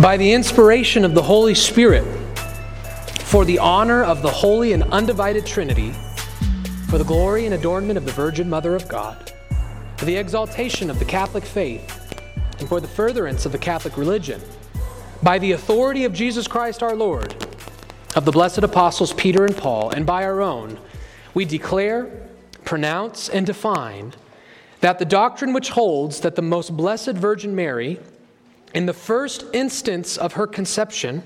By the inspiration of the Holy Spirit, for the honor of the holy and undivided Trinity, for the glory and adornment of the Virgin Mother of God, for the exaltation of the Catholic faith, and for the furtherance of the Catholic religion, by the authority of Jesus Christ our Lord, of the blessed apostles Peter and Paul, and by our own, we declare, pronounce, and define that the doctrine which holds that the most blessed Virgin Mary, in the first instance of her conception,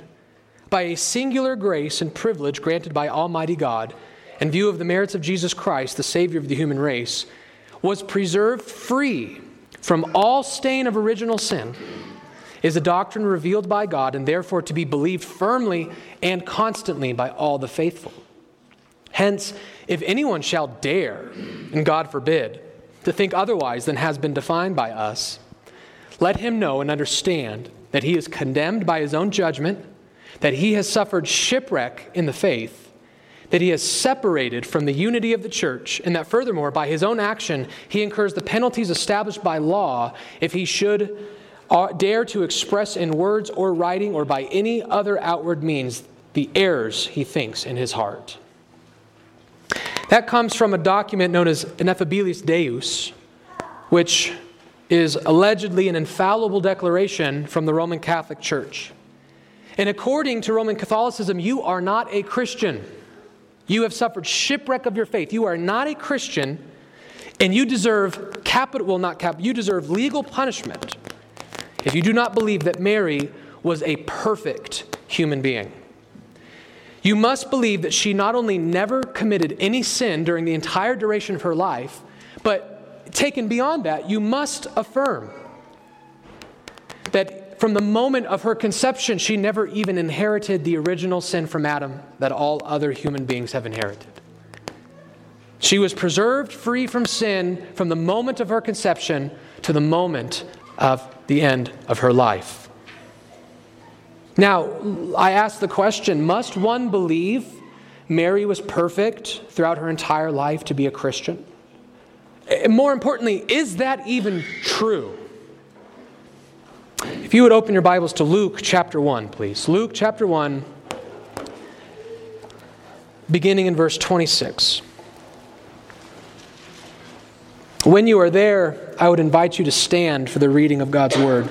by a singular grace and privilege granted by Almighty God, in view of the merits of Jesus Christ, the Savior of the human race, was preserved free from all stain of original sin, is a doctrine revealed by God and therefore to be believed firmly and constantly by all the faithful. Hence, if anyone shall dare, and God forbid, to think otherwise than has been defined by us, let him know and understand that he is condemned by his own judgment, that he has suffered shipwreck in the faith, that he has separated from the unity of the church, and that furthermore, by his own action, he incurs the penalties established by law if he should uh, dare to express in words or writing or by any other outward means the errors he thinks in his heart. That comes from a document known as Ineffabilis Deus, which is allegedly an infallible declaration from the Roman Catholic Church. And according to Roman Catholicism, you are not a Christian. You have suffered shipwreck of your faith. You are not a Christian, and you deserve capital, well, not capital, you deserve legal punishment if you do not believe that Mary was a perfect human being. You must believe that she not only never committed any sin during the entire duration of her life, but taken beyond that, you must affirm that from the moment of her conception, she never even inherited the original sin from Adam that all other human beings have inherited. She was preserved free from sin from the moment of her conception to the moment of the end of her life. Now, I ask the question must one believe Mary was perfect throughout her entire life to be a Christian? And more importantly, is that even true? If you would open your Bibles to Luke chapter 1, please. Luke chapter 1, beginning in verse 26. When you are there, I would invite you to stand for the reading of God's Word.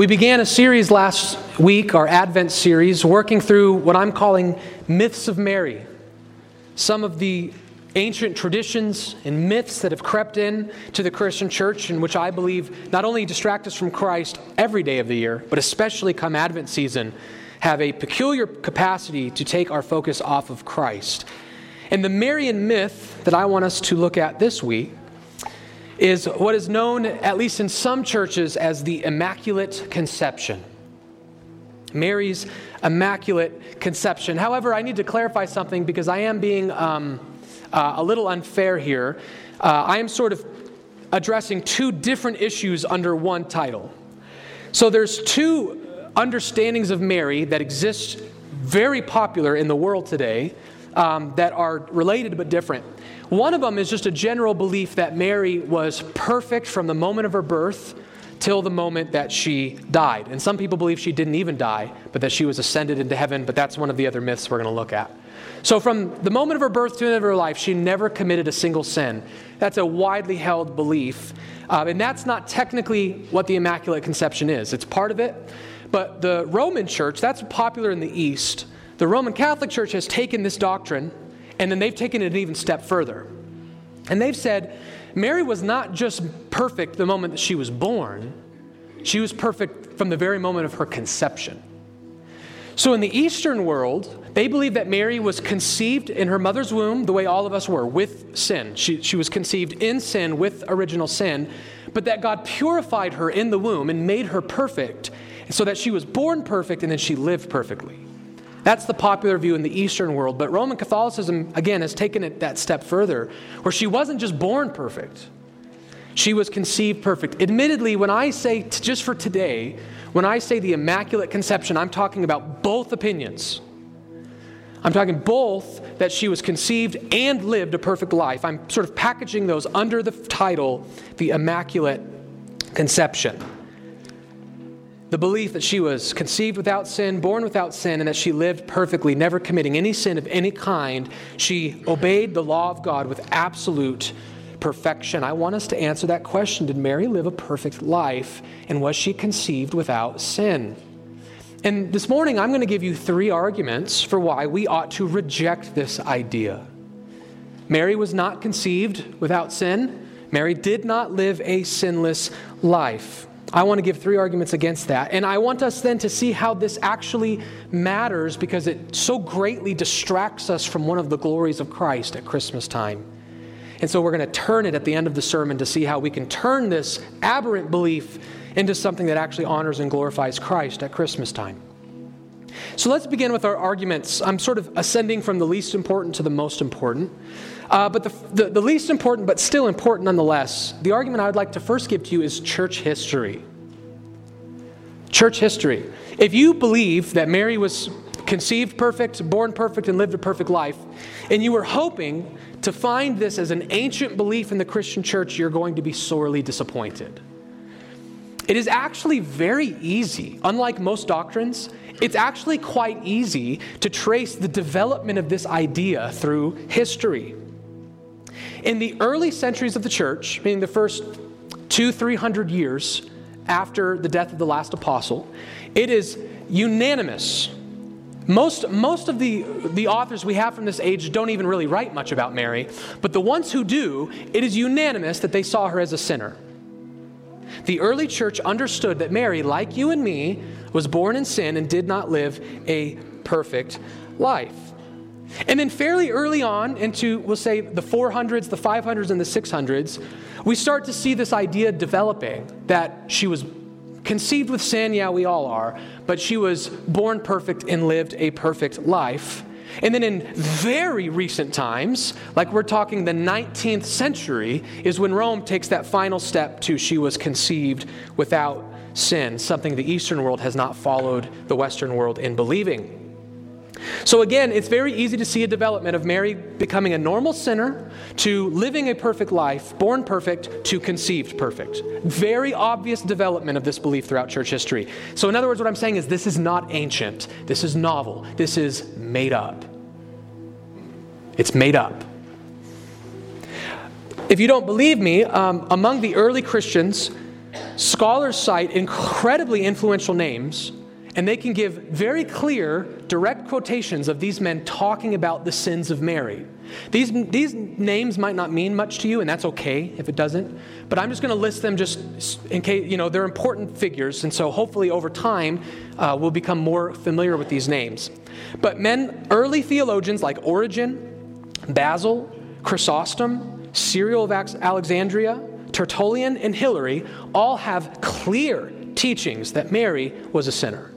We began a series last week, our Advent series, working through what I'm calling myths of Mary. Some of the ancient traditions and myths that have crept in to the Christian church, and which I believe not only distract us from Christ every day of the year, but especially come Advent season, have a peculiar capacity to take our focus off of Christ. And the Marian myth that I want us to look at this week is what is known, at least in some churches, as the Immaculate Conception. Mary's Immaculate Conception. However, I need to clarify something because I am being um, uh, a little unfair here. Uh, I am sort of addressing two different issues under one title. So there's two understandings of Mary that exist very popular in the world today um, that are related but different. One of them is just a general belief that Mary was perfect from the moment of her birth till the moment that she died. And some people believe she didn't even die, but that she was ascended into heaven, but that's one of the other myths we're going to look at. So, from the moment of her birth to the end of her life, she never committed a single sin. That's a widely held belief. Uh, and that's not technically what the Immaculate Conception is, it's part of it. But the Roman Church, that's popular in the East. The Roman Catholic Church has taken this doctrine and then they've taken it an even step further. And they've said Mary was not just perfect the moment that she was born, she was perfect from the very moment of her conception. So in the Eastern world, they believe that Mary was conceived in her mother's womb the way all of us were, with sin. She, she was conceived in sin with original sin, but that God purified her in the womb and made her perfect so that she was born perfect and then she lived perfectly. That's the popular view in the Eastern world. But Roman Catholicism, again, has taken it that step further, where she wasn't just born perfect, she was conceived perfect. Admittedly, when I say, t- just for today, when I say the Immaculate Conception, I'm talking about both opinions. I'm talking both that she was conceived and lived a perfect life. I'm sort of packaging those under the title, the Immaculate Conception the belief that she was conceived without sin, born without sin, and that she lived perfectly, never committing any sin of any kind. She obeyed the law of God with absolute perfection. I want us to answer that question Did Mary live a perfect life, and was she conceived without sin? And this morning, I'm going to give you three arguments for why we ought to reject this idea. Mary was not conceived without sin. Mary did not live a sinless life. I want to give three arguments against that. And I want us then to see how this actually matters because it so greatly distracts us from one of the glories of Christ at Christmas time. And so we're going to turn it at the end of the sermon to see how we can turn this aberrant belief into something that actually honors and glorifies Christ at Christmas time. So let's begin with our arguments. I'm sort of ascending from the least important to the most important. Uh, but the, the, the least important, but still important nonetheless, the argument I would like to first give to you is church history. Church history. If you believe that Mary was conceived perfect, born perfect, and lived a perfect life, and you were hoping to find this as an ancient belief in the Christian church, you're going to be sorely disappointed. It is actually very easy, unlike most doctrines, it's actually quite easy to trace the development of this idea through history. In the early centuries of the church, meaning the first two, three hundred years after the death of the last apostle, it is unanimous. Most, most of the, the authors we have from this age don't even really write much about Mary, but the ones who do, it is unanimous that they saw her as a sinner. The early church understood that Mary, like you and me, was born in sin and did not live a perfect life. And then, fairly early on, into we'll say the 400s, the 500s, and the 600s, we start to see this idea developing that she was conceived with sin, yeah, we all are, but she was born perfect and lived a perfect life. And then in very recent times, like we're talking the 19th century, is when Rome takes that final step to she was conceived without sin, something the Eastern world has not followed the Western world in believing. So, again, it's very easy to see a development of Mary becoming a normal sinner to living a perfect life, born perfect to conceived perfect. Very obvious development of this belief throughout church history. So, in other words, what I'm saying is this is not ancient, this is novel, this is made up. It's made up. If you don't believe me, um, among the early Christians, scholars cite incredibly influential names and they can give very clear, direct quotations of these men talking about the sins of Mary. These, these names might not mean much to you, and that's okay if it doesn't. But I'm just going to list them just in case, you know, they're important figures. And so hopefully over time, uh, we'll become more familiar with these names. But men, early theologians like Origen, Basil, Chrysostom, Cyril of Alexandria, Tertullian, and Hilary all have clear teachings that Mary was a sinner.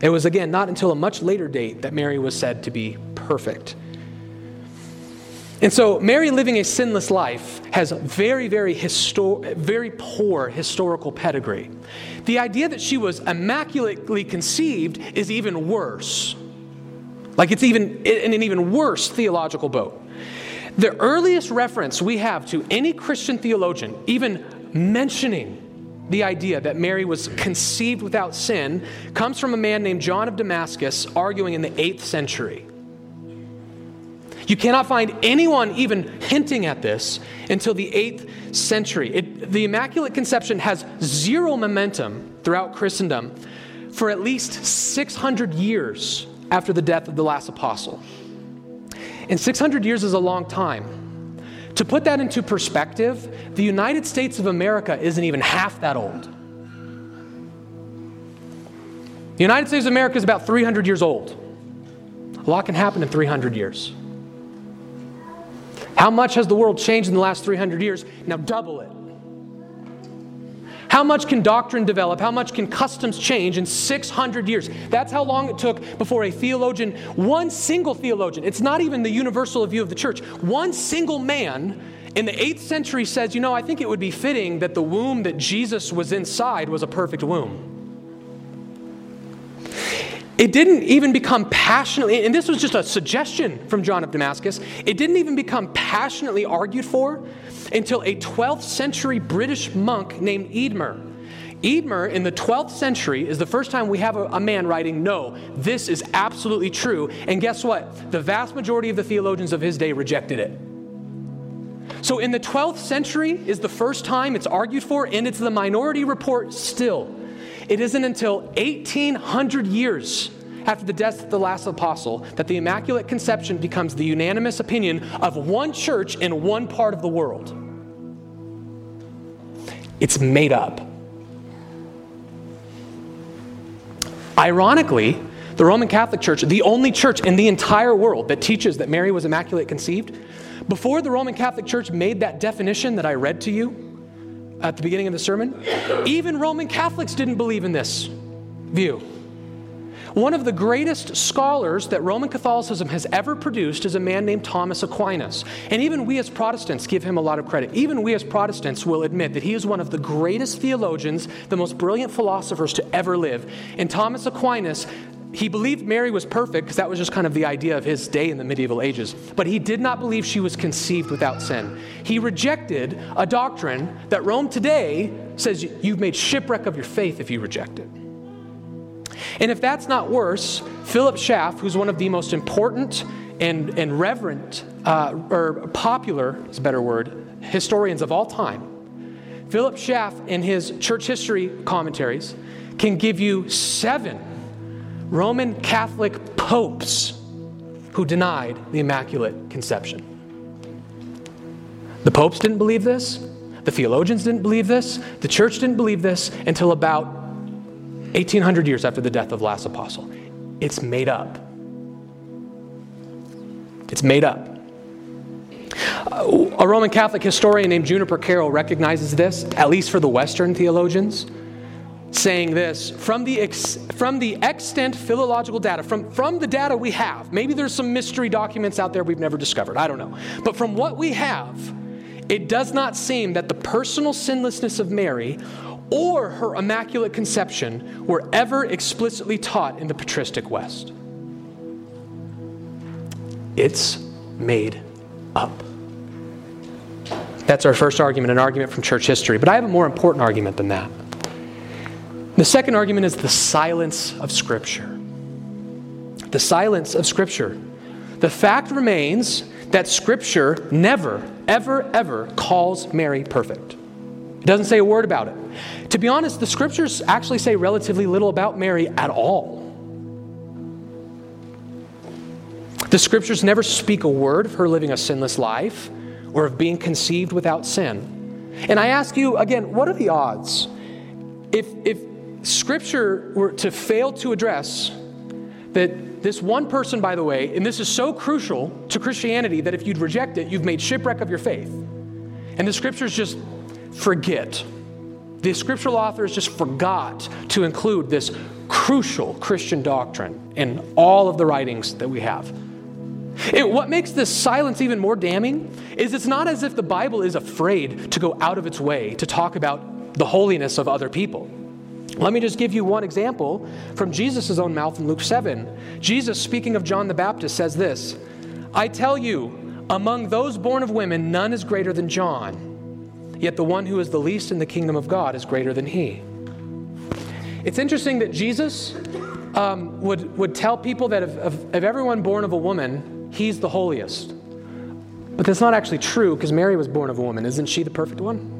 It was, again, not until a much later date that Mary was said to be perfect. And so, Mary living a sinless life has very, very, histor- very poor historical pedigree. The idea that she was immaculately conceived is even worse. Like it's even in an even worse theological boat. The earliest reference we have to any Christian theologian even mentioning the idea that Mary was conceived without sin comes from a man named John of Damascus arguing in the 8th century. You cannot find anyone even hinting at this until the 8th century. It, the Immaculate Conception has zero momentum throughout Christendom for at least 600 years after the death of the last apostle. And 600 years is a long time. To put that into perspective, the United States of America isn't even half that old. The United States of America is about 300 years old. A lot can happen in 300 years. How much has the world changed in the last 300 years? Now double it. How much can doctrine develop? How much can customs change in 600 years? That's how long it took before a theologian, one single theologian, it's not even the universal view of the church, one single man in the 8th century says, you know, I think it would be fitting that the womb that Jesus was inside was a perfect womb. It didn't even become passionately, and this was just a suggestion from John of Damascus, it didn't even become passionately argued for until a 12th century British monk named Eadmer. Eadmer in the 12th century is the first time we have a, a, man writing, No, this is absolutely true. And guess what? The vast majority of the theologians of his day rejected it. So in the 12th century is the first time it's argued for, and it's the minority report still. It isn't until 1800 years after the death of the last apostle that the Immaculate Conception becomes the unanimous opinion of one church in one part of the world. It's made up. Ironically, the Roman Catholic Church, the only church in the entire world that teaches that Mary was immaculate conceived, before the Roman Catholic Church made that definition that I read to you, at the beginning of the sermon, even Roman Catholics didn't believe in this view. One of the greatest scholars that Roman Catholicism has ever produced is a man named Thomas Aquinas. And even we as Protestants give him a lot of credit. Even we as Protestants will admit that he is one of the greatest theologians, the most brilliant philosophers to ever live. And Thomas Aquinas he believed Mary was perfect because that was just kind of the idea of his day in the medieval ages. But he did not believe she was conceived without sin. He rejected a doctrine that Rome today says you've made shipwreck of your faith if you reject it. And if that's not worse, Philip Schaff, who's one of the most important and, and reverent, uh, or popular, is a better word, historians of all time, Philip Schaff, in his church history commentaries, can give you seven Roman Catholic popes who denied the Immaculate Conception. The popes didn't believe this, the theologians didn't believe this, the church didn't believe this until about 1800 years after the death of the last apostle. It's made up. It's made up. A Roman Catholic historian named Juniper Carol recognizes this, at least for the Western theologians saying this from the, ex, from the extant philological data, from, from the data we have, maybe there's some mystery documents out there we've never discovered, I don't know. But from what we have, it does not seem that the personal sinlessness of Mary or her immaculate conception were ever explicitly taught in the patristic West. It's made up. That's our first argument, an argument from church history. But I have a more important argument than that. The second argument is the silence of Scripture. The silence of Scripture. The fact remains that Scripture never, ever, ever calls Mary perfect. It doesn't say a word about it. To be honest, the Scriptures actually say relatively little about Mary at all. The Scriptures never speak a word of her living a sinless life or of being conceived without sin. And I ask you again, what are the odds? If, if Scripture were to fail to address that this one person, by the way, and this is so crucial to Christianity that if you'd reject it, you've made shipwreck of your faith. And the scriptures just forget. The scriptural authors just forgot to include this crucial Christian doctrine in all of the writings that we have. What makes this silence even more damning is it's not as if the Bible is afraid to go out of its way to talk about the holiness of other people. Let me just give you one example from Jesus' own mouth in Luke 7. Jesus, speaking of John the Baptist, says this I tell you, among those born of women, none is greater than John. Yet the one who is the least in the kingdom of God is greater than he. It's interesting that Jesus um, would, would tell people that of, of, of everyone born of a woman, he's the holiest. But that's not actually true because Mary was born of a woman. Isn't she the perfect one?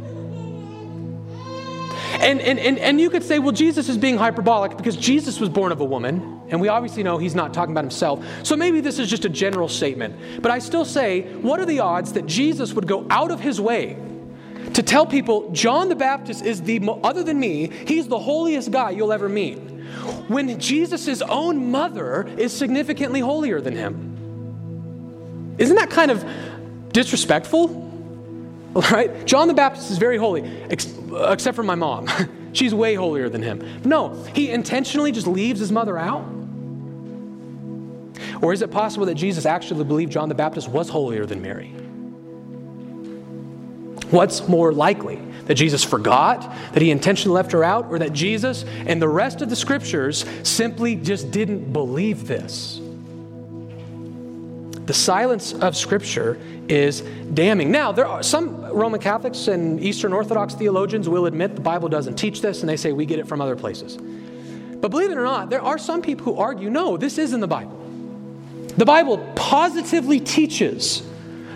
And, and, and, and you could say, well, Jesus is being hyperbolic because Jesus was born of a woman, and we obviously know he's not talking about himself. So maybe this is just a general statement. But I still say, what are the odds that Jesus would go out of his way to tell people John the Baptist is the, other than me, he's the holiest guy you'll ever meet, when Jesus' own mother is significantly holier than him? Isn't that kind of disrespectful? Right? John the Baptist is very holy, Uh, except for my mom. She's way holier than him. No, he intentionally just leaves his mother out? Or is it possible that Jesus actually believed John the Baptist was holier than Mary? What's more likely? That Jesus forgot, that he intentionally left her out, or that Jesus and the rest of the scriptures simply just didn't believe this? The silence of Scripture is damning. Now, there are some Roman Catholics and Eastern Orthodox theologians will admit the Bible doesn't teach this, and they say we get it from other places. But believe it or not, there are some people who argue no, this is in the Bible. The Bible positively teaches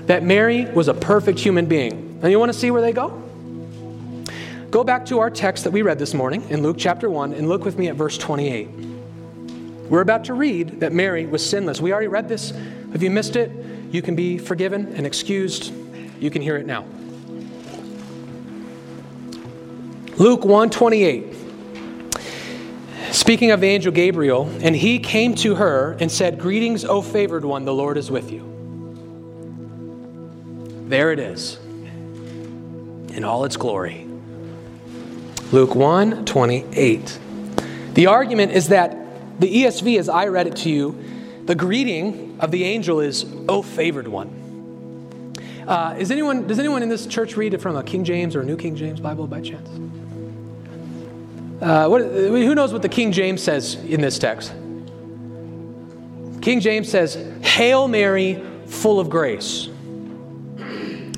that Mary was a perfect human being. And you want to see where they go? Go back to our text that we read this morning in Luke chapter 1 and look with me at verse 28. We're about to read that Mary was sinless. We already read this. If you missed it, you can be forgiven and excused. You can hear it now. Luke 128. Speaking of the angel Gabriel, and he came to her and said, Greetings, O favored one, the Lord is with you. There it is, in all its glory. Luke 1 28. The argument is that the ESV, as I read it to you, the greeting of the angel is, O favored one. Uh, is anyone, does anyone in this church read it from a King James or a New King James Bible by chance? Uh, what, who knows what the King James says in this text? King James says, Hail Mary, full of grace.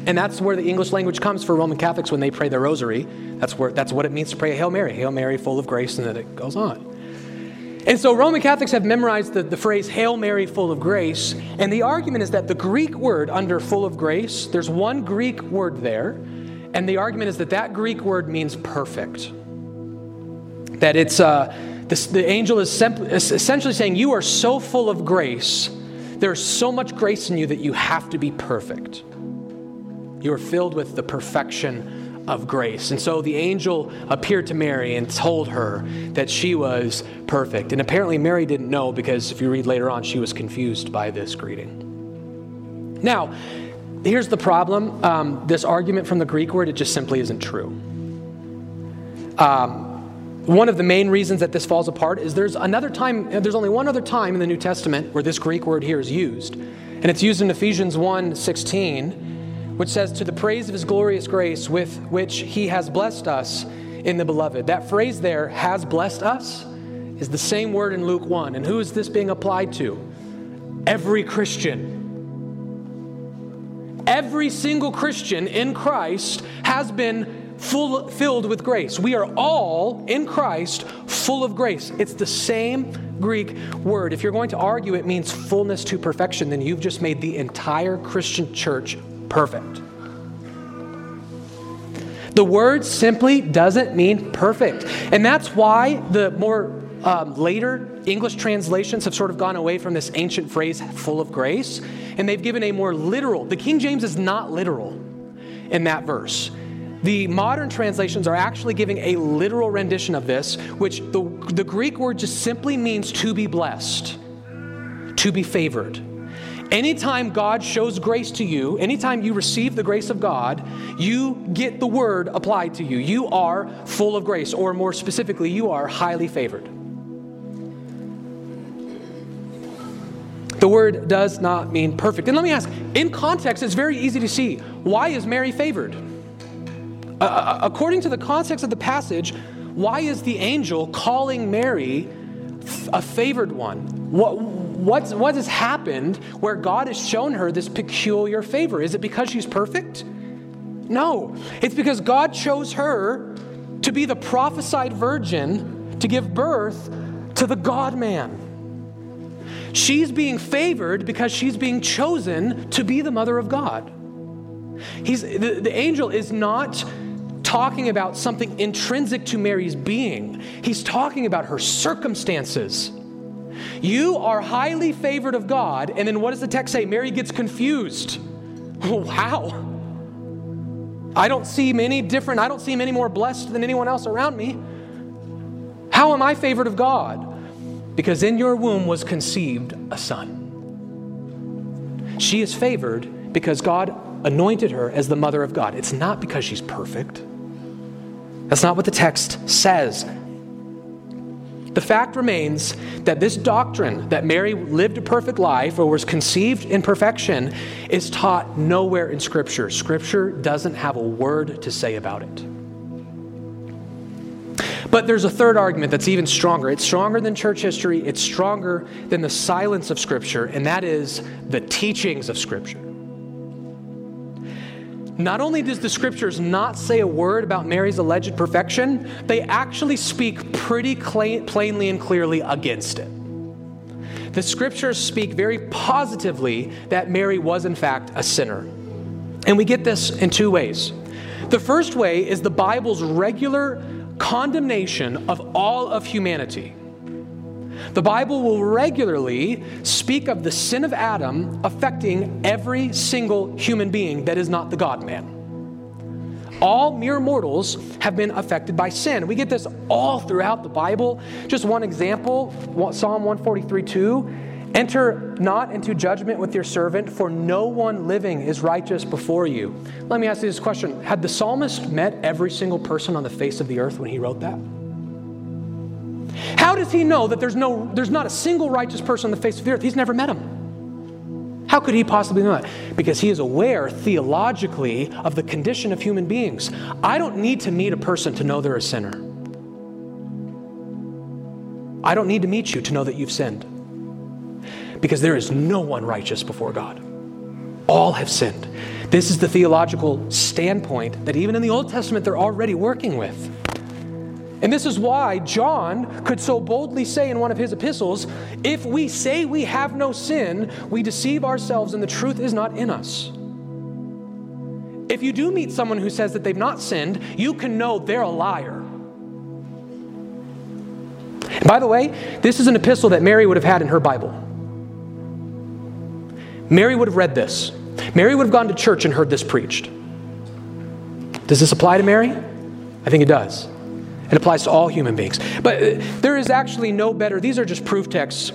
And that's where the English language comes for Roman Catholics when they pray the rosary. That's, where, that's what it means to pray a Hail Mary. Hail Mary, full of grace, and then it goes on. And so Roman Catholics have memorized the, the phrase Hail Mary, full of grace. And the argument is that the Greek word under full of grace, there's one Greek word there. And the argument is that that Greek word means perfect. That it's, uh, the angel is essentially saying, You are so full of grace, there's so much grace in you that you have to be perfect. You are filled with the perfection of grace. And so the angel appeared to Mary and told her that she was perfect. And apparently, Mary didn't know because if you read later on, she was confused by this greeting. Now, here's the problem um, this argument from the Greek word, it just simply isn't true. Um, one of the main reasons that this falls apart is there's another time, there's only one other time in the New Testament where this Greek word here is used. And it's used in Ephesians 1 16 which says, To the praise of his glorious grace with which he has blessed us in the beloved. That phrase there, has blessed us, is the same word in Luke 1. And who is this being applied to? Every Christian. Every single Christian in Christ has been full, filled with grace. We are all in Christ full of grace. It's the same Greek word. If you're going to argue it means fullness to perfection, then you've just made the entire Christian church perfect. The word simply doesn't mean perfect. And that's why the more um, later English translations have sort of gone away from this ancient phrase, full of grace, and they've given a more literal. The King James is not literal in that verse. The modern translations are actually giving a literal rendition of this, which the, the Greek word just simply means to be blessed, to be favored. Anytime God shows grace to you, anytime you receive the grace of God, you get the word applied to you. You are full of grace, or more specifically, you are highly favored. The word does not mean perfect. And let me ask in context, it's very easy to see why is Mary favored? Uh, according to the context of the passage, why is the angel calling Mary a favored one? What, what's, what has happened where God has shown her this peculiar favor? Is it because she's perfect? No. It's because God chose her to be the prophesied virgin to give birth to the God man. She's being favored because she's being chosen to be the mother of God. He's, the, the angel is not talking about something intrinsic to Mary's being, he's talking about her circumstances. You are highly favored of God, and then what does the text say? Mary gets confused. Wow. I don't see many different, I don't see any more blessed than anyone else around me. How am I favored of God? because in your womb was conceived a son. She is favored because God anointed her as the mother of God. It's not because she's perfect. That's not what the text says. The fact remains that this doctrine that Mary lived a perfect life or was conceived in perfection is taught nowhere in Scripture. Scripture doesn't have a word to say about it. But there's a third argument that's even stronger. It's stronger than church history, it's stronger than the silence of Scripture, and that is the teachings of Scripture. Not only does the scriptures not say a word about Mary's alleged perfection, they actually speak pretty plainly and clearly against it. The scriptures speak very positively that Mary was, in fact, a sinner. And we get this in two ways. The first way is the Bible's regular condemnation of all of humanity. The Bible will regularly speak of the sin of Adam affecting every single human being that is not the God man. All mere mortals have been affected by sin. We get this all throughout the Bible. Just one example Psalm 143 2 Enter not into judgment with your servant, for no one living is righteous before you. Let me ask you this question Had the psalmist met every single person on the face of the earth when he wrote that? How does he know that there's, no, there's not a single righteous person on the face of the earth? He's never met him. How could he possibly know that? Because he is aware theologically of the condition of human beings. I don't need to meet a person to know they're a sinner. I don't need to meet you to know that you've sinned because there is no one righteous before God. All have sinned. This is the theological standpoint that even in the Old Testament they're already working with. And this is why John could so boldly say in one of his epistles if we say we have no sin, we deceive ourselves and the truth is not in us. If you do meet someone who says that they've not sinned, you can know they're a liar. by the way, this is an epistle that Mary would have had in her Bible. Mary would have read this. Mary would have gone to church and heard this preached. Does this apply to Mary? I think it does. It applies to all human beings. But uh, there is actually no better, these are just proof texts.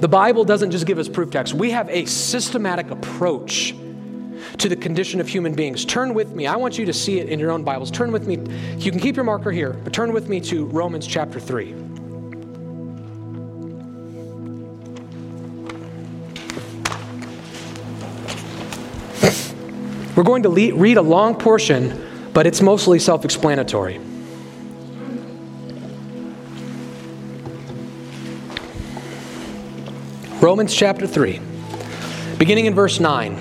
The Bible doesn't just give us proof texts, we have a systematic approach to the condition of human beings. Turn with me. I want you to see it in your own Bibles. Turn with me. You can keep your marker here, but turn with me to Romans chapter 3. We're going to le- read a long portion, but it's mostly self explanatory. Romans chapter 3, beginning in verse 9.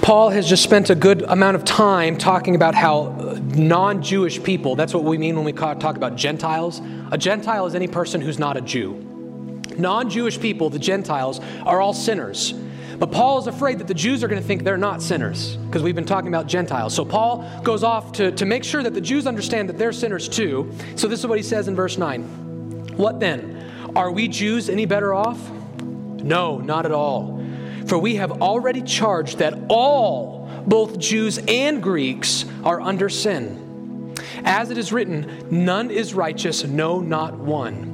Paul has just spent a good amount of time talking about how non Jewish people, that's what we mean when we talk about Gentiles. A Gentile is any person who's not a Jew. Non Jewish people, the Gentiles, are all sinners. But Paul is afraid that the Jews are going to think they're not sinners because we've been talking about Gentiles. So Paul goes off to, to make sure that the Jews understand that they're sinners too. So this is what he says in verse 9 What then? Are we Jews any better off? No, not at all. For we have already charged that all, both Jews and Greeks, are under sin. As it is written, none is righteous, no, not one.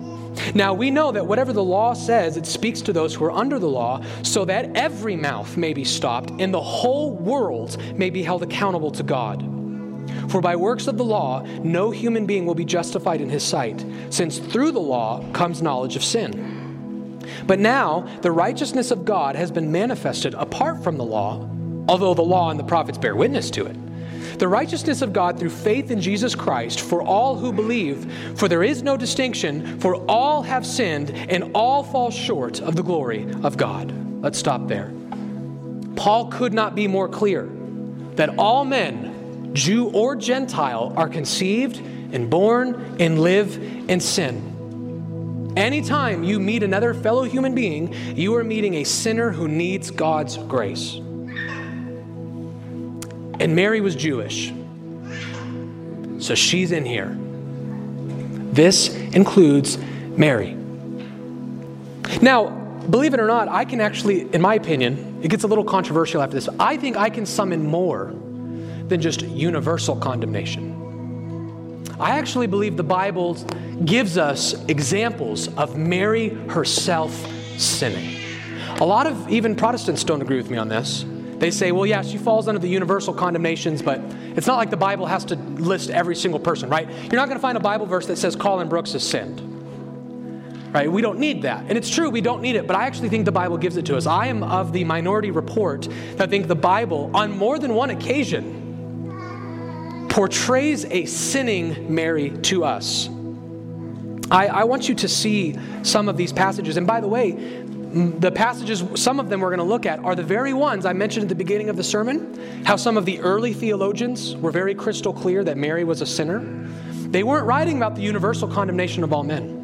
Now we know that whatever the law says, it speaks to those who are under the law, so that every mouth may be stopped and the whole world may be held accountable to God. For by works of the law, no human being will be justified in his sight, since through the law comes knowledge of sin. But now the righteousness of God has been manifested apart from the law, although the law and the prophets bear witness to it the righteousness of God through faith in Jesus Christ for all who believe, for there is no distinction, for all have sinned and all fall short of the glory of God. Let's stop there. Paul could not be more clear that all men, Jew or Gentile, are conceived and born and live in sin. Anytime you meet another fellow human being, you are meeting a sinner who needs God's grace. And Mary was Jewish. So she's in here. This includes Mary. Now, believe it or not, I can actually, in my opinion, it gets a little controversial after this. I think I can summon more than just universal condemnation. I actually believe the Bible gives us examples of Mary herself sinning. A lot of even Protestants don't agree with me on this. They say, well, yeah, she falls under the universal condemnations, but it's not like the Bible has to list every single person, right? You're not going to find a Bible verse that says Colin Brooks has sinned. Right? We don't need that. And it's true, we don't need it, but I actually think the Bible gives it to us. I am of the minority report that think the Bible, on more than one occasion, portrays a sinning Mary to us. I, I, want you to see some of these passages. And by the way, the passages, some of them we're going to look at, are the very ones I mentioned at the beginning of the sermon. How some of the early theologians were very crystal clear that Mary was a sinner. They weren't writing about the universal condemnation of all men,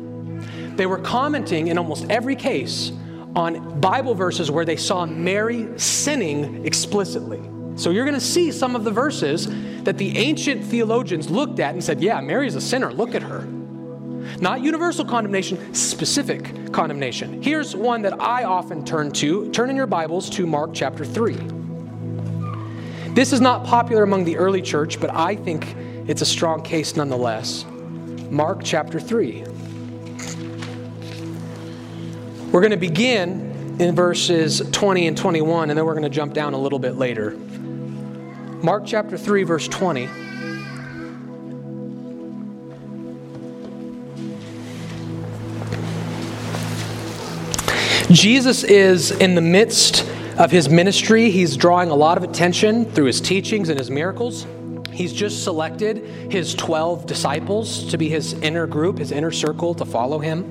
they were commenting in almost every case on Bible verses where they saw Mary sinning explicitly. So you're going to see some of the verses that the ancient theologians looked at and said, Yeah, Mary's a sinner. Look at her. Not universal condemnation, specific condemnation. Here's one that I often turn to. Turn in your Bibles to Mark chapter 3. This is not popular among the early church, but I think it's a strong case nonetheless. Mark chapter 3. We're going to begin in verses 20 and 21, and then we're going to jump down a little bit later. Mark chapter 3, verse 20. Jesus is in the midst of his ministry. He's drawing a lot of attention through his teachings and his miracles. He's just selected his 12 disciples to be his inner group, his inner circle to follow him.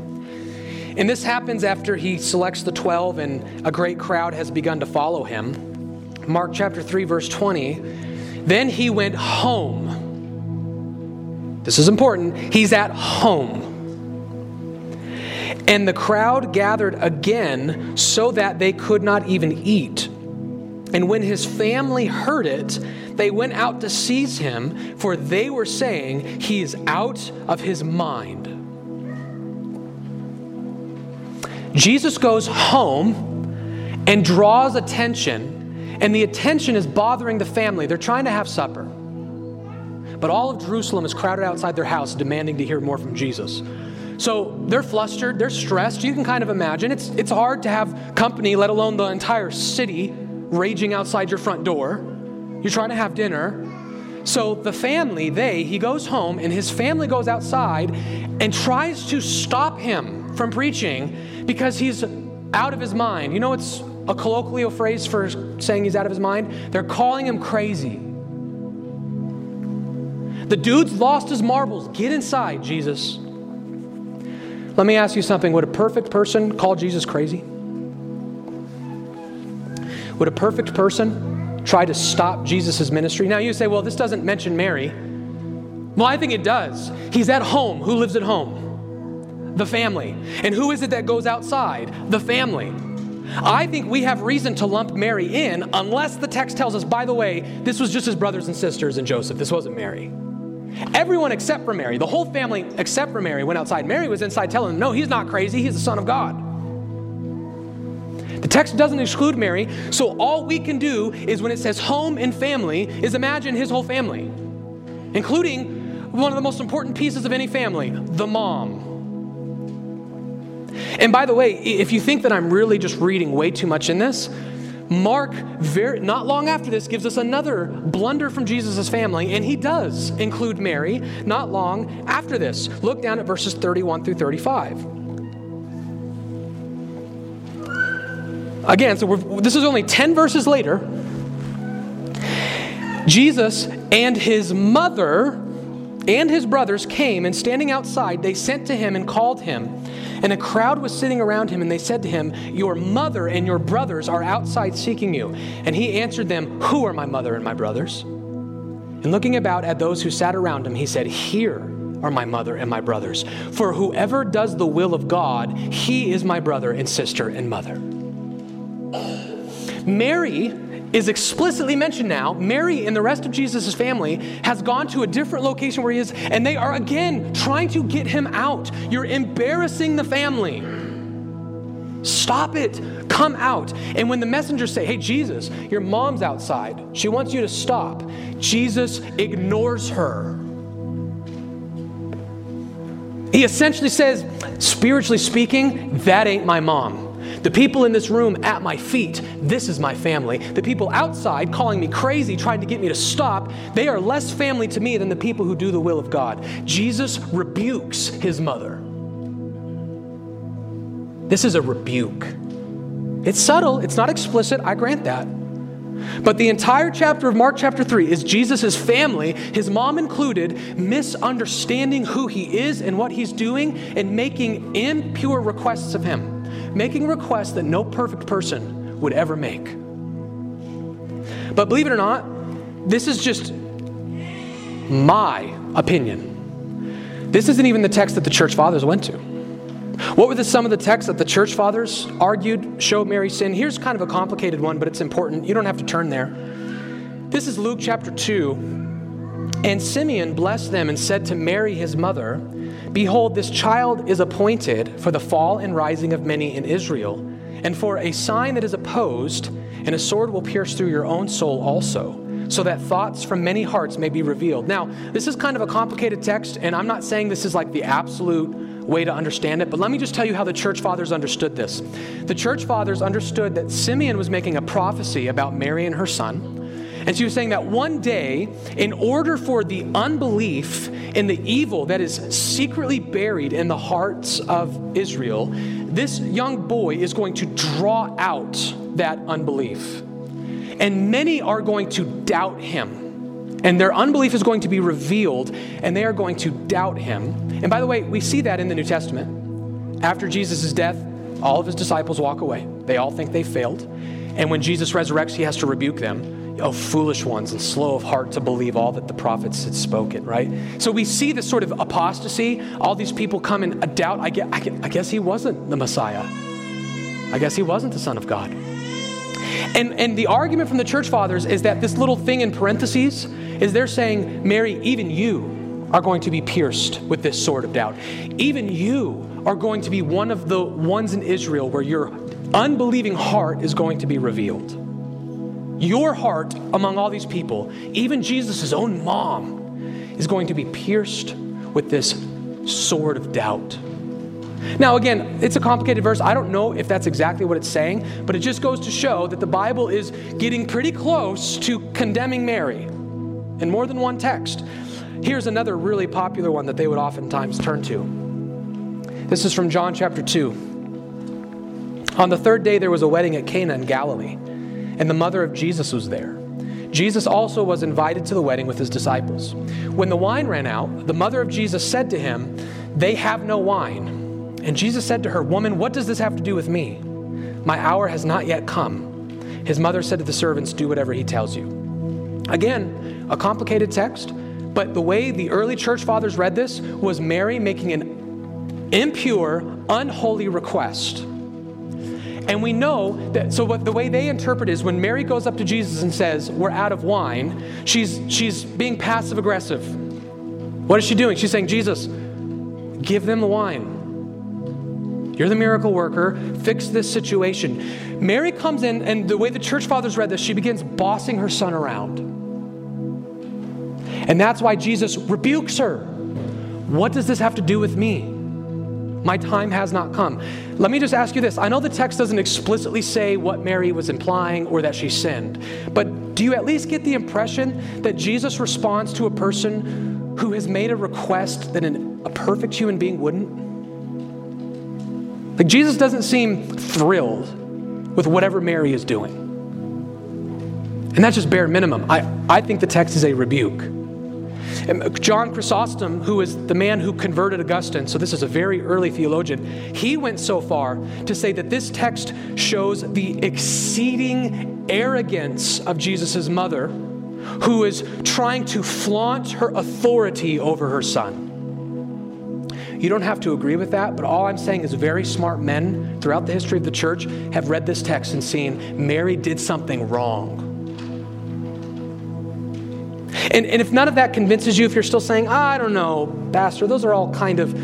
And this happens after he selects the 12 and a great crowd has begun to follow him. Mark chapter 3, verse 20. Then he went home. This is important. He's at home. And the crowd gathered again so that they could not even eat. And when his family heard it, they went out to seize him, for they were saying, He is out of his mind. Jesus goes home and draws attention, and the attention is bothering the family. They're trying to have supper. But all of Jerusalem is crowded outside their house demanding to hear more from Jesus. So they're flustered, they're stressed. You can kind of imagine. It's, it's hard to have company, let alone the entire city, raging outside your front door. You're trying to have dinner. So the family, they, he goes home and his family goes outside and tries to stop him from preaching because he's out of his mind. You know, it's a colloquial phrase for saying he's out of his mind. They're calling him crazy. The dude's lost his marbles. Get inside, Jesus. Let me ask you something. Would a perfect person call Jesus crazy? Would a perfect person try to stop Jesus' ministry? Now you say, well, this doesn't mention Mary. Well, I think it does. He's at home. Who lives at home? The family. And who is it that goes outside? The family. I think we have reason to lump Mary in unless the text tells us, by the way, this was just his brothers and sisters and Joseph. This wasn't Mary. Everyone except for Mary, the whole family except for Mary went outside. Mary was inside telling them, no, he's not crazy. He's the Son of God. The text doesn't exclude Mary, so all we can do is when it says home and family, is imagine his whole family, including one of the most important pieces of any family, the mom. And by the way, if you think that I'm really just reading way too much in this, Mark, very, not long after this, gives us another blunder from Jesus' family, and he does include Mary not long after this. Look down at verses 31 through 35. Again, so this is only 10 verses later. Jesus and his mother and his brothers came, and standing outside, they sent to him and called him. And a crowd was sitting around him, and they said to him, Your mother and your brothers are outside seeking you. And he answered them, Who are my mother and my brothers? And looking about at those who sat around him, he said, Here are my mother and my brothers. For whoever does the will of God, he is my brother and sister and mother. Mary is explicitly mentioned now. Mary and the rest of Jesus' family has gone to a different location where he is, and they are again trying to get him out. You're embarrassing the family. Stop it. Come out. And when the messengers say, Hey, Jesus, your mom's outside, she wants you to stop, Jesus ignores her. He essentially says, spiritually speaking, that ain't my mom. The people in this room at my feet, this is my family. The people outside calling me crazy, trying to get me to stop, they are less family to me than the people who do the will of God. Jesus rebukes his mother. This is a rebuke. It's subtle, it's not explicit, I grant that. But the entire chapter of Mark chapter 3 is Jesus' family, his mom included, misunderstanding who he is and what he's doing and making impure requests of him making requests that no perfect person would ever make. But believe it or not, this is just my opinion. This isn't even the text that the church fathers went to. What were the, some of the texts that the church fathers argued show Mary's sin? Here's kind of a complicated one, but it's important. You don't have to turn there. This is Luke chapter 2. And Simeon blessed them and said to Mary, his mother, Behold, this child is appointed for the fall and rising of many in Israel, and for a sign that is opposed, and a sword will pierce through your own soul also, so that thoughts from many hearts may be revealed. Now, this is kind of a complicated text, and I'm not saying this is like the absolute way to understand it, but let me just tell you how the church fathers understood this. The church fathers understood that Simeon was making a prophecy about Mary and her son and she was saying that one day, in order for the unbelief in the evil that is secretly buried in the hearts of Israel, this young boy is going to draw out that unbelief. And many are going to doubt him. And their unbelief is going to be revealed, and they are going to doubt him. And by the way, we see that in the New Testament. After Jesus' death, all of his disciples walk away. They all think they failed. And when Jesus resurrects, he has to rebuke them oh, foolish ones and slow of heart to believe all that the prophets had spoken, right? So we see this sort of apostasy. All these people come in a doubt. I guess, I guess he wasn't the Messiah. I guess he wasn't the Son of God. And, and the argument from the church fathers is that this little thing in parentheses is they're saying, Mary, even you are going to be pierced with this sword of doubt. Even you are going to be one of the ones in Israel where your unbelieving heart is going to be revealed. Your heart among all these people, even Jesus' own mom, is going to be pierced with this sword of doubt. Now, again, it's a complicated verse. I don't know if that's exactly what it's saying, but it just goes to show that the Bible is getting pretty close to condemning Mary in more than one text. Here's another really popular one that they would oftentimes turn to. This is from John chapter 2. On the third day, there was a wedding at Cana in Galilee and the mother of Jesus was there. Jesus also was invited to the wedding with his disciples. When the wine ran out, the mother of Jesus said to him, They have no wine. And Jesus said to her, Woman, what does this have to do with me? My hour has not yet come. His mother said to the servants, Do whatever he tells you. Again, a complicated text, but the way the early church fathers read this was Mary making an impure, unholy request. And we know that, so what the way they interpret is when Mary goes up to Jesus and says, We're out of wine, she's, she's being passive aggressive. What is she doing? She's saying, Jesus, give them the wine. You're the miracle worker. Fix this situation. Mary comes in, and the way the church fathers read this, she begins bossing her son around. And that's why Jesus rebukes her. What does this have to do with me? My time has not come. Let me just ask you this. I know the text doesn't explicitly say what Mary was implying or that she sinned, but do you at least get the impression that Jesus responds to a person who has made a request that an, a perfect human being wouldn't? Like, Jesus doesn't seem thrilled with whatever Mary is doing. And that's just bare minimum. I, I think the text is a rebuke. John Chrysostom, who is the man who converted Augustine, so this is a very early theologian, he went so far to say that this text shows the exceeding arrogance of Jesus' mother, who is trying to flaunt her authority over her son. You don't have to agree with that, but all I'm saying is very smart men throughout the history of the church have read this text and seen Mary did something wrong. And, and if none of that convinces you, if you're still saying, I don't know, Pastor, those are all kind of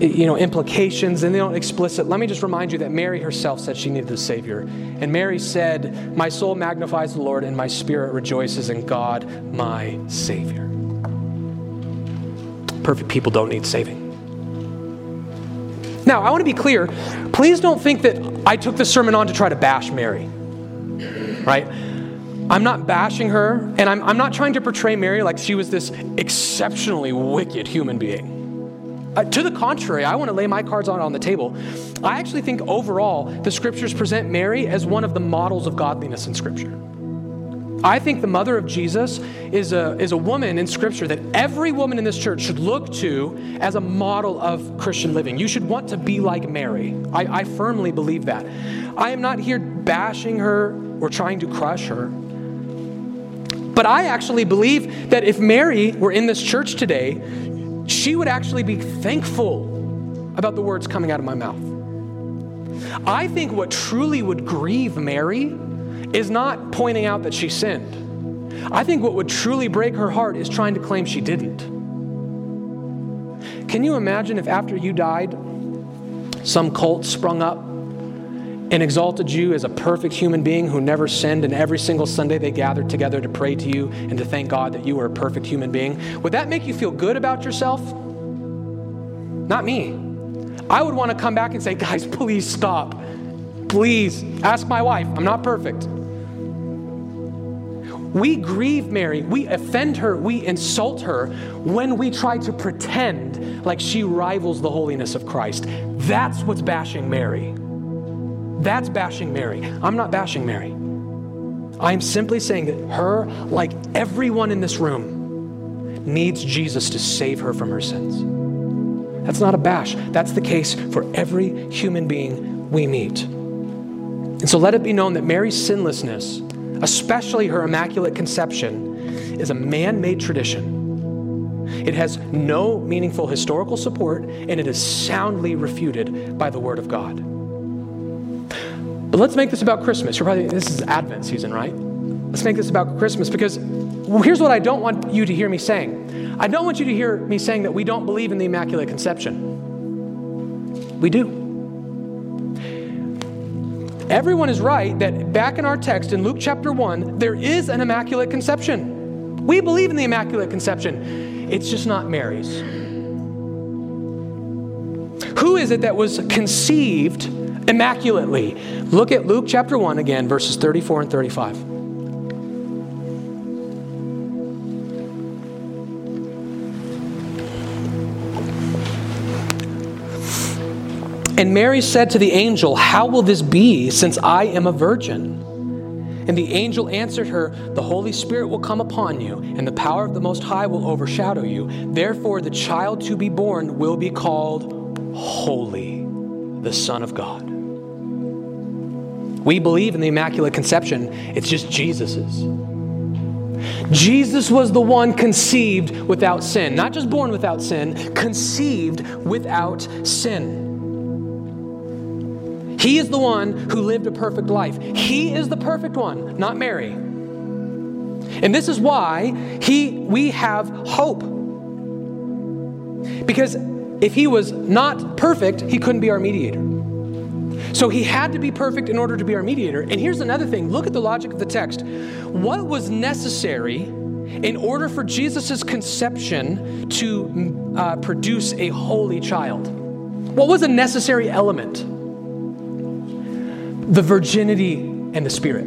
you know implications and they don't explicit let me just remind you that mary herself said she needed a savior. And mary said my soul magnifies the lord and my spirit rejoices in god my savior. Perfect people don't need saving. Now i want to be clear. Please don't think that i took this sermon on to try to bash mary right I'm not bashing her, and I'm, I'm not trying to portray Mary like she was this exceptionally wicked human being. Uh, to the contrary, I want to lay my cards on on the table. I actually think overall the scriptures present Mary as one of the models of godliness in scripture. I think the mother of Jesus is a, is a woman in Scripture that every woman in this church should look to as a model of Christian living. You should want to be like Mary. I, I firmly believe that. I am not here bashing her or trying to crush her. But I actually believe that if Mary were in this church today, she would actually be thankful about the words coming out of my mouth. I think what truly would grieve Mary is not pointing out that she sinned. I think what would truly break her heart is trying to claim she didn't. Can you imagine if after you died, some cult sprung up and exalted you as a perfect human being who never sinned, and every single Sunday they gathered together to pray to you and to thank God that you were a perfect human being, would that make you feel good about yourself? Not me. I would want to come back and say, guys, please stop. Please ask my wife. I'm not perfect. We grieve Mary, we offend her, we insult her when we try to pretend like she rivals the holiness of Christ. That's what's bashing Mary. That's bashing Mary. I'm not bashing Mary. I'm simply saying that her, like everyone in this room, needs Jesus to save her from her sins. That's not a bash. That's the case for every human being we meet. And so let it be known that Mary's sinlessness, especially her immaculate conception, is a man made tradition. It has no meaningful historical support, and it is soundly refuted by the Word of God. But let's make this about Christmas. You're probably, this is Advent season, right? Let's make this about Christmas because here's what I don't want you to hear me saying. I don't want you to hear me saying that we don't believe in the Immaculate Conception. We do. Everyone is right that back in our text in Luke chapter 1, there is an Immaculate Conception. We believe in the Immaculate Conception, it's just not Mary's. Who is it that was conceived immaculately. Look at Luke chapter 1 again, verses 34 and 35. And Mary said to the angel, How will this be, since I am a virgin? And the angel answered her, The Holy Spirit will come upon you, and the power of the Most High will overshadow you. Therefore, the child to be born will be called Holy, the Son of God. We believe in the Immaculate Conception, it's just Jesus's. Jesus was the one conceived without sin. Not just born without sin, conceived without sin. He is the one who lived a perfect life. He is the perfect one, not Mary. And this is why he, we have hope. Because if he was not perfect, he couldn't be our mediator. So he had to be perfect in order to be our mediator. And here's another thing look at the logic of the text. What was necessary in order for Jesus' conception to uh, produce a holy child? What was a necessary element? The virginity and the Spirit.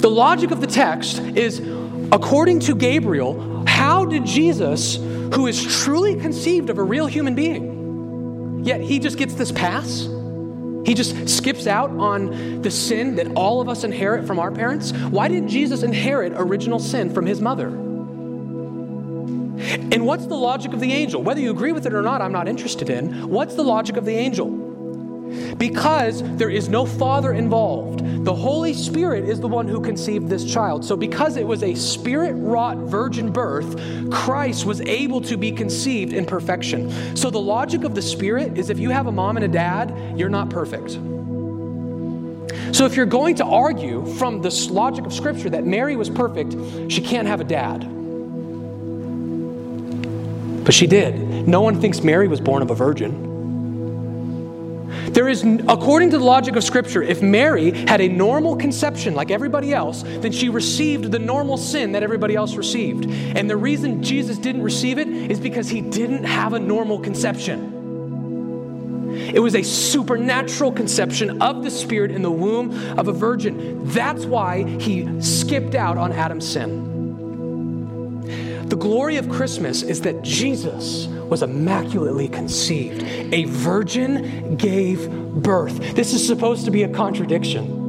The logic of the text is according to Gabriel, how did Jesus, who is truly conceived of a real human being, yet he just gets this pass? He just skips out on the sin that all of us inherit from our parents. Why didn't Jesus inherit original sin from his mother? And what's the logic of the angel? Whether you agree with it or not, I'm not interested in. What's the logic of the angel? Because there is no father involved, the Holy Spirit is the one who conceived this child. So, because it was a spirit wrought virgin birth, Christ was able to be conceived in perfection. So, the logic of the Spirit is if you have a mom and a dad, you're not perfect. So, if you're going to argue from the logic of Scripture that Mary was perfect, she can't have a dad. But she did. No one thinks Mary was born of a virgin. There is, according to the logic of Scripture, if Mary had a normal conception like everybody else, then she received the normal sin that everybody else received. And the reason Jesus didn't receive it is because he didn't have a normal conception. It was a supernatural conception of the Spirit in the womb of a virgin. That's why he skipped out on Adam's sin. The glory of Christmas is that Jesus was immaculately conceived. A virgin gave birth. This is supposed to be a contradiction.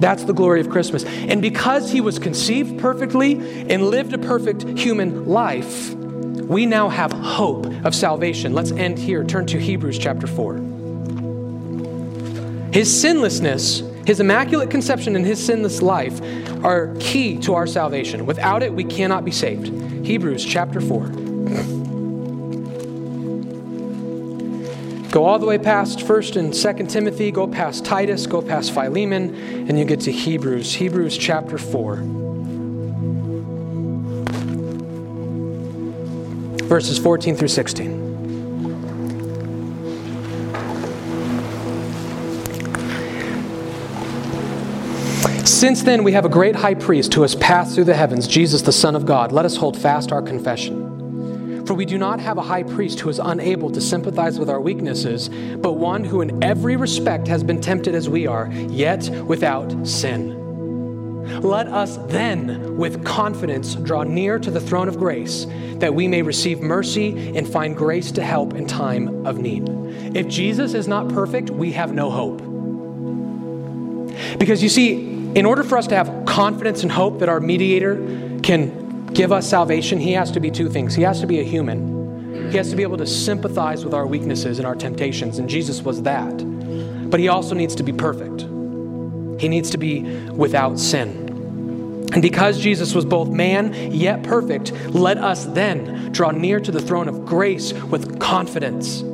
That's the glory of Christmas. And because he was conceived perfectly and lived a perfect human life, we now have hope of salvation. Let's end here. Turn to Hebrews chapter 4. His sinlessness his immaculate conception and his sinless life are key to our salvation. Without it, we cannot be saved. Hebrews chapter 4. Go all the way past 1st and 2nd Timothy, go past Titus, go past Philemon, and you get to Hebrews. Hebrews chapter 4. Verses 14 through 16. Since then, we have a great high priest who has passed through the heavens, Jesus, the Son of God. Let us hold fast our confession. For we do not have a high priest who is unable to sympathize with our weaknesses, but one who in every respect has been tempted as we are, yet without sin. Let us then, with confidence, draw near to the throne of grace, that we may receive mercy and find grace to help in time of need. If Jesus is not perfect, we have no hope. Because you see, in order for us to have confidence and hope that our mediator can give us salvation, he has to be two things. He has to be a human, he has to be able to sympathize with our weaknesses and our temptations, and Jesus was that. But he also needs to be perfect, he needs to be without sin. And because Jesus was both man yet perfect, let us then draw near to the throne of grace with confidence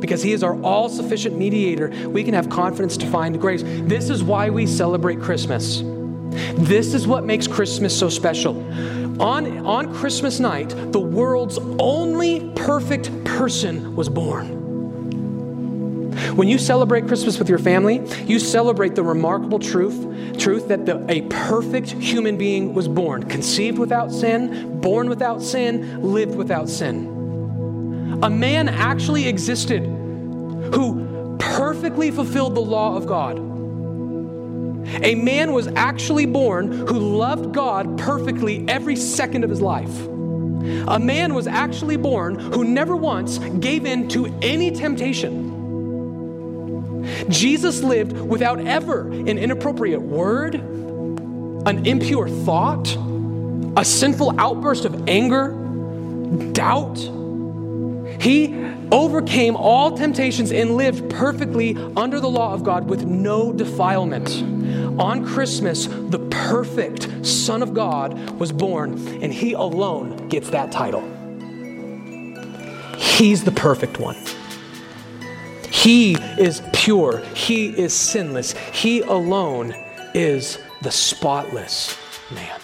because He is our all sufficient mediator, we can have confidence to find grace. This is why we celebrate Christmas. This is what makes Christmas so special. On, on Christmas night, the world's only perfect person was born. When you celebrate Christmas with your family, you celebrate the remarkable truth, truth that the, a perfect human being was born, conceived without sin, born without sin, lived without sin a man actually existed who perfectly fulfilled the law of God. A man was actually born who loved God perfectly every second of his life. A man was actually born who never once gave in to any temptation. Jesus lived without ever an inappropriate word, an impure thought, a sinful outburst of anger, doubt, he overcame all temptations and lived perfectly under the law of God with no defilement. on Christmas, the perfect Son of God was born, and he alone gets that title. He's the perfect one. He is pure. He is sinless. He alone is the spotless man.